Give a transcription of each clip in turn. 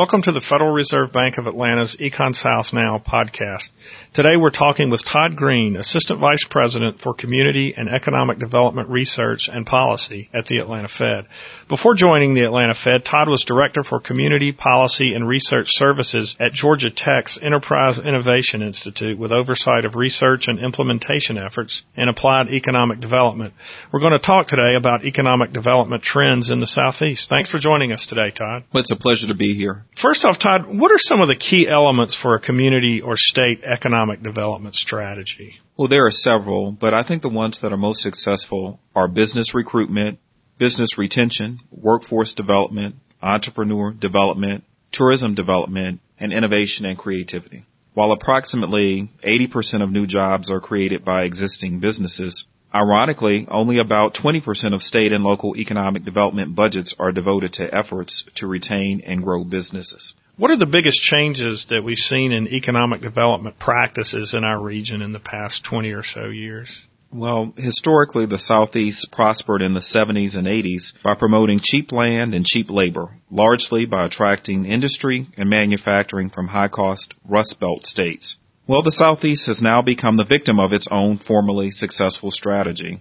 Welcome to the Federal Reserve Bank of Atlanta's Econ South Now podcast. Today we're talking with Todd Greene, Assistant Vice President for Community and Economic Development Research and Policy at the Atlanta Fed. Before joining the Atlanta Fed, Todd was Director for Community, Policy, and Research Services at Georgia Tech's Enterprise Innovation Institute with oversight of research and implementation efforts in applied economic development. We're going to talk today about economic development trends in the Southeast. Thanks for joining us today, Todd. Well, it's a pleasure to be here. First off, Todd, what are some of the key elements for a community or state economic development strategy? Well, there are several, but I think the ones that are most successful are business recruitment, business retention, workforce development, entrepreneur development, tourism development, and innovation and creativity. While approximately 80% of new jobs are created by existing businesses, Ironically, only about 20% of state and local economic development budgets are devoted to efforts to retain and grow businesses. What are the biggest changes that we've seen in economic development practices in our region in the past 20 or so years? Well, historically, the Southeast prospered in the 70s and 80s by promoting cheap land and cheap labor, largely by attracting industry and manufacturing from high cost Rust Belt states. Well, the Southeast has now become the victim of its own formerly successful strategy.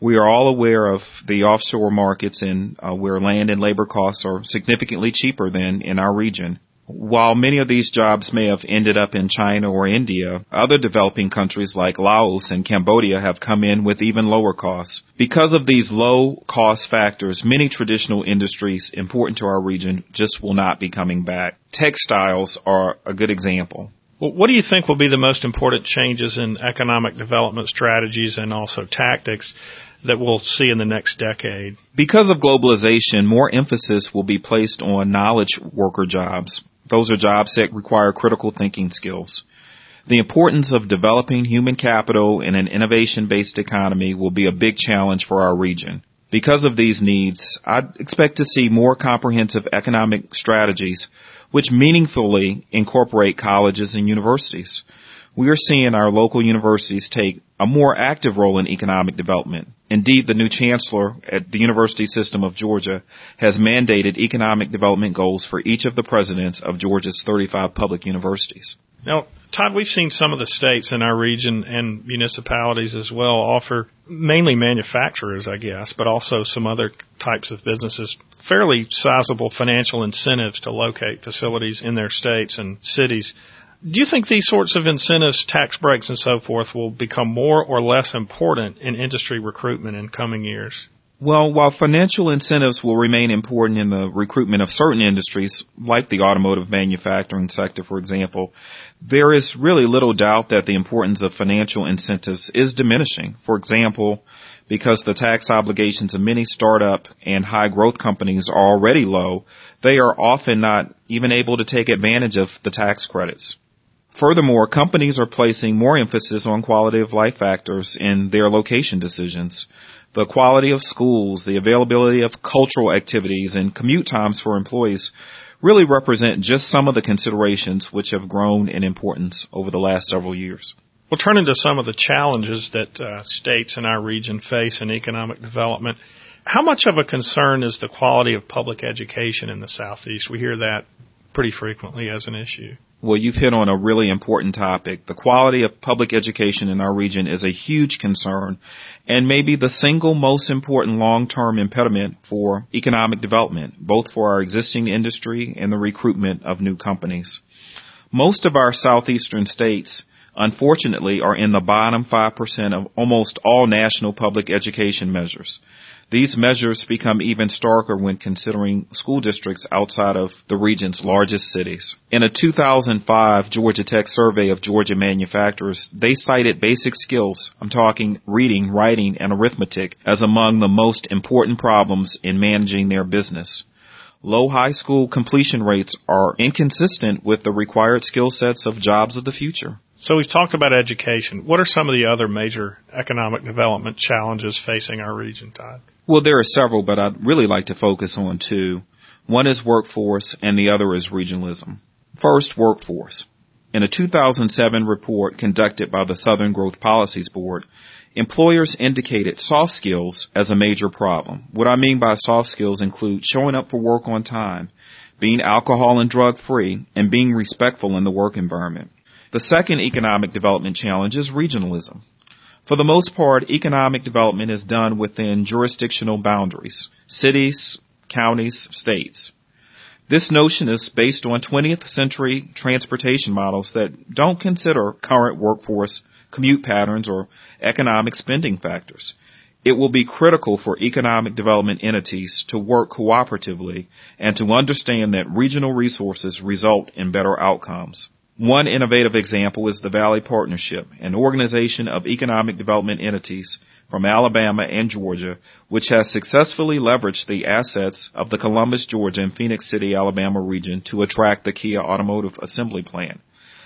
We are all aware of the offshore markets in uh, where land and labor costs are significantly cheaper than in our region. While many of these jobs may have ended up in China or India, other developing countries like Laos and Cambodia have come in with even lower costs. Because of these low cost factors, many traditional industries important to our region just will not be coming back. Textiles are a good example. What do you think will be the most important changes in economic development strategies and also tactics that we'll see in the next decade? Because of globalization, more emphasis will be placed on knowledge worker jobs. Those are jobs that require critical thinking skills. The importance of developing human capital in an innovation based economy will be a big challenge for our region. Because of these needs, I expect to see more comprehensive economic strategies which meaningfully incorporate colleges and universities. We are seeing our local universities take a more active role in economic development. Indeed, the new chancellor at the University System of Georgia has mandated economic development goals for each of the presidents of Georgia's 35 public universities. Now, Todd, we've seen some of the states in our region and municipalities as well offer mainly manufacturers, I guess, but also some other types of businesses fairly sizable financial incentives to locate facilities in their states and cities. Do you think these sorts of incentives, tax breaks and so forth will become more or less important in industry recruitment in coming years? Well, while financial incentives will remain important in the recruitment of certain industries, like the automotive manufacturing sector, for example, there is really little doubt that the importance of financial incentives is diminishing. For example, because the tax obligations of many startup and high growth companies are already low, they are often not even able to take advantage of the tax credits. Furthermore, companies are placing more emphasis on quality of life factors in their location decisions the quality of schools, the availability of cultural activities, and commute times for employees really represent just some of the considerations which have grown in importance over the last several years. We'll turn into some of the challenges that uh, states in our region face in economic development. How much of a concern is the quality of public education in the Southeast? We hear that pretty frequently as an issue. Well, you've hit on a really important topic. The quality of public education in our region is a huge concern and maybe the single most important long-term impediment for economic development, both for our existing industry and the recruitment of new companies. Most of our southeastern states unfortunately are in the bottom 5% of almost all national public education measures. These measures become even starker when considering school districts outside of the region's largest cities. In a 2005 Georgia Tech survey of Georgia manufacturers, they cited basic skills, I'm talking reading, writing, and arithmetic, as among the most important problems in managing their business. Low high school completion rates are inconsistent with the required skill sets of jobs of the future. So we've talked about education. What are some of the other major economic development challenges facing our region, Todd? Well, there are several, but I'd really like to focus on two. One is workforce and the other is regionalism. First, workforce. In a 2007 report conducted by the Southern Growth Policies Board, employers indicated soft skills as a major problem. What I mean by soft skills include showing up for work on time, being alcohol and drug free, and being respectful in the work environment. The second economic development challenge is regionalism. For the most part, economic development is done within jurisdictional boundaries, cities, counties, states. This notion is based on 20th century transportation models that don't consider current workforce commute patterns or economic spending factors. It will be critical for economic development entities to work cooperatively and to understand that regional resources result in better outcomes. One innovative example is the Valley Partnership, an organization of economic development entities from Alabama and Georgia, which has successfully leveraged the assets of the Columbus, Georgia and Phenix City, Alabama region to attract the Kia automotive assembly plant.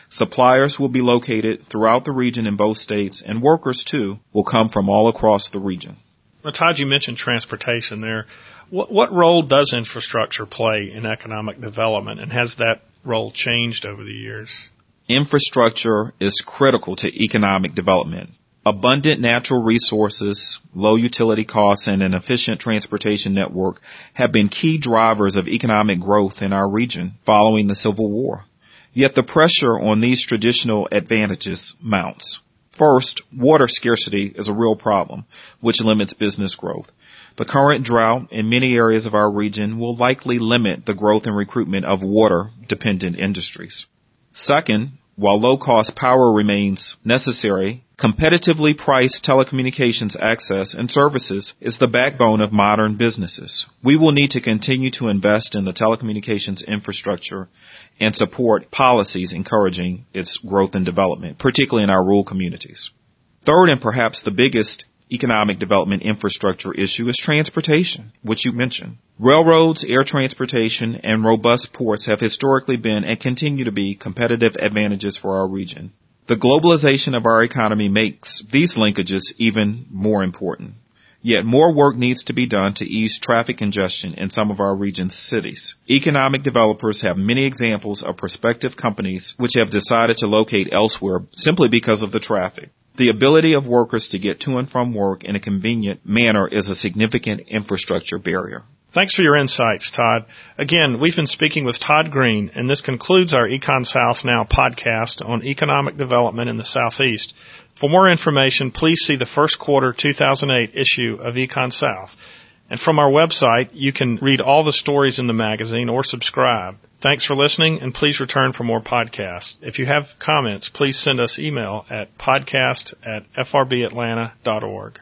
Suppliers will be located throughout the region in both states and workers too will come from all across the region. Well, Todd, you mentioned transportation there. What, what role does infrastructure play in economic development and has that role changed over the years? Infrastructure is critical to economic development. Abundant natural resources, low utility costs, and an efficient transportation network have been key drivers of economic growth in our region following the Civil War. Yet the pressure on these traditional advantages mounts. First, water scarcity is a real problem, which limits business growth. The current drought in many areas of our region will likely limit the growth and recruitment of water dependent industries. Second, while low cost power remains necessary, competitively priced telecommunications access and services is the backbone of modern businesses. We will need to continue to invest in the telecommunications infrastructure and support policies encouraging its growth and development, particularly in our rural communities. Third, and perhaps the biggest economic development infrastructure issue is transportation, which you mentioned. Railroads, air transportation, and robust ports have historically been and continue to be competitive advantages for our region. The globalization of our economy makes these linkages even more important. Yet more work needs to be done to ease traffic congestion in some of our region's cities. Economic developers have many examples of prospective companies which have decided to locate elsewhere simply because of the traffic. The ability of workers to get to and from work in a convenient manner is a significant infrastructure barrier. Thanks for your insights, Todd. Again, we've been speaking with Todd Greene, and this concludes our Econ South Now podcast on economic development in the Southeast. For more information, please see the first quarter 2008 issue of Econ South. And from our website, you can read all the stories in the magazine or subscribe. Thanks for listening, and please return for more podcasts. If you have comments, please send us email at podcast at frbatlanta.org.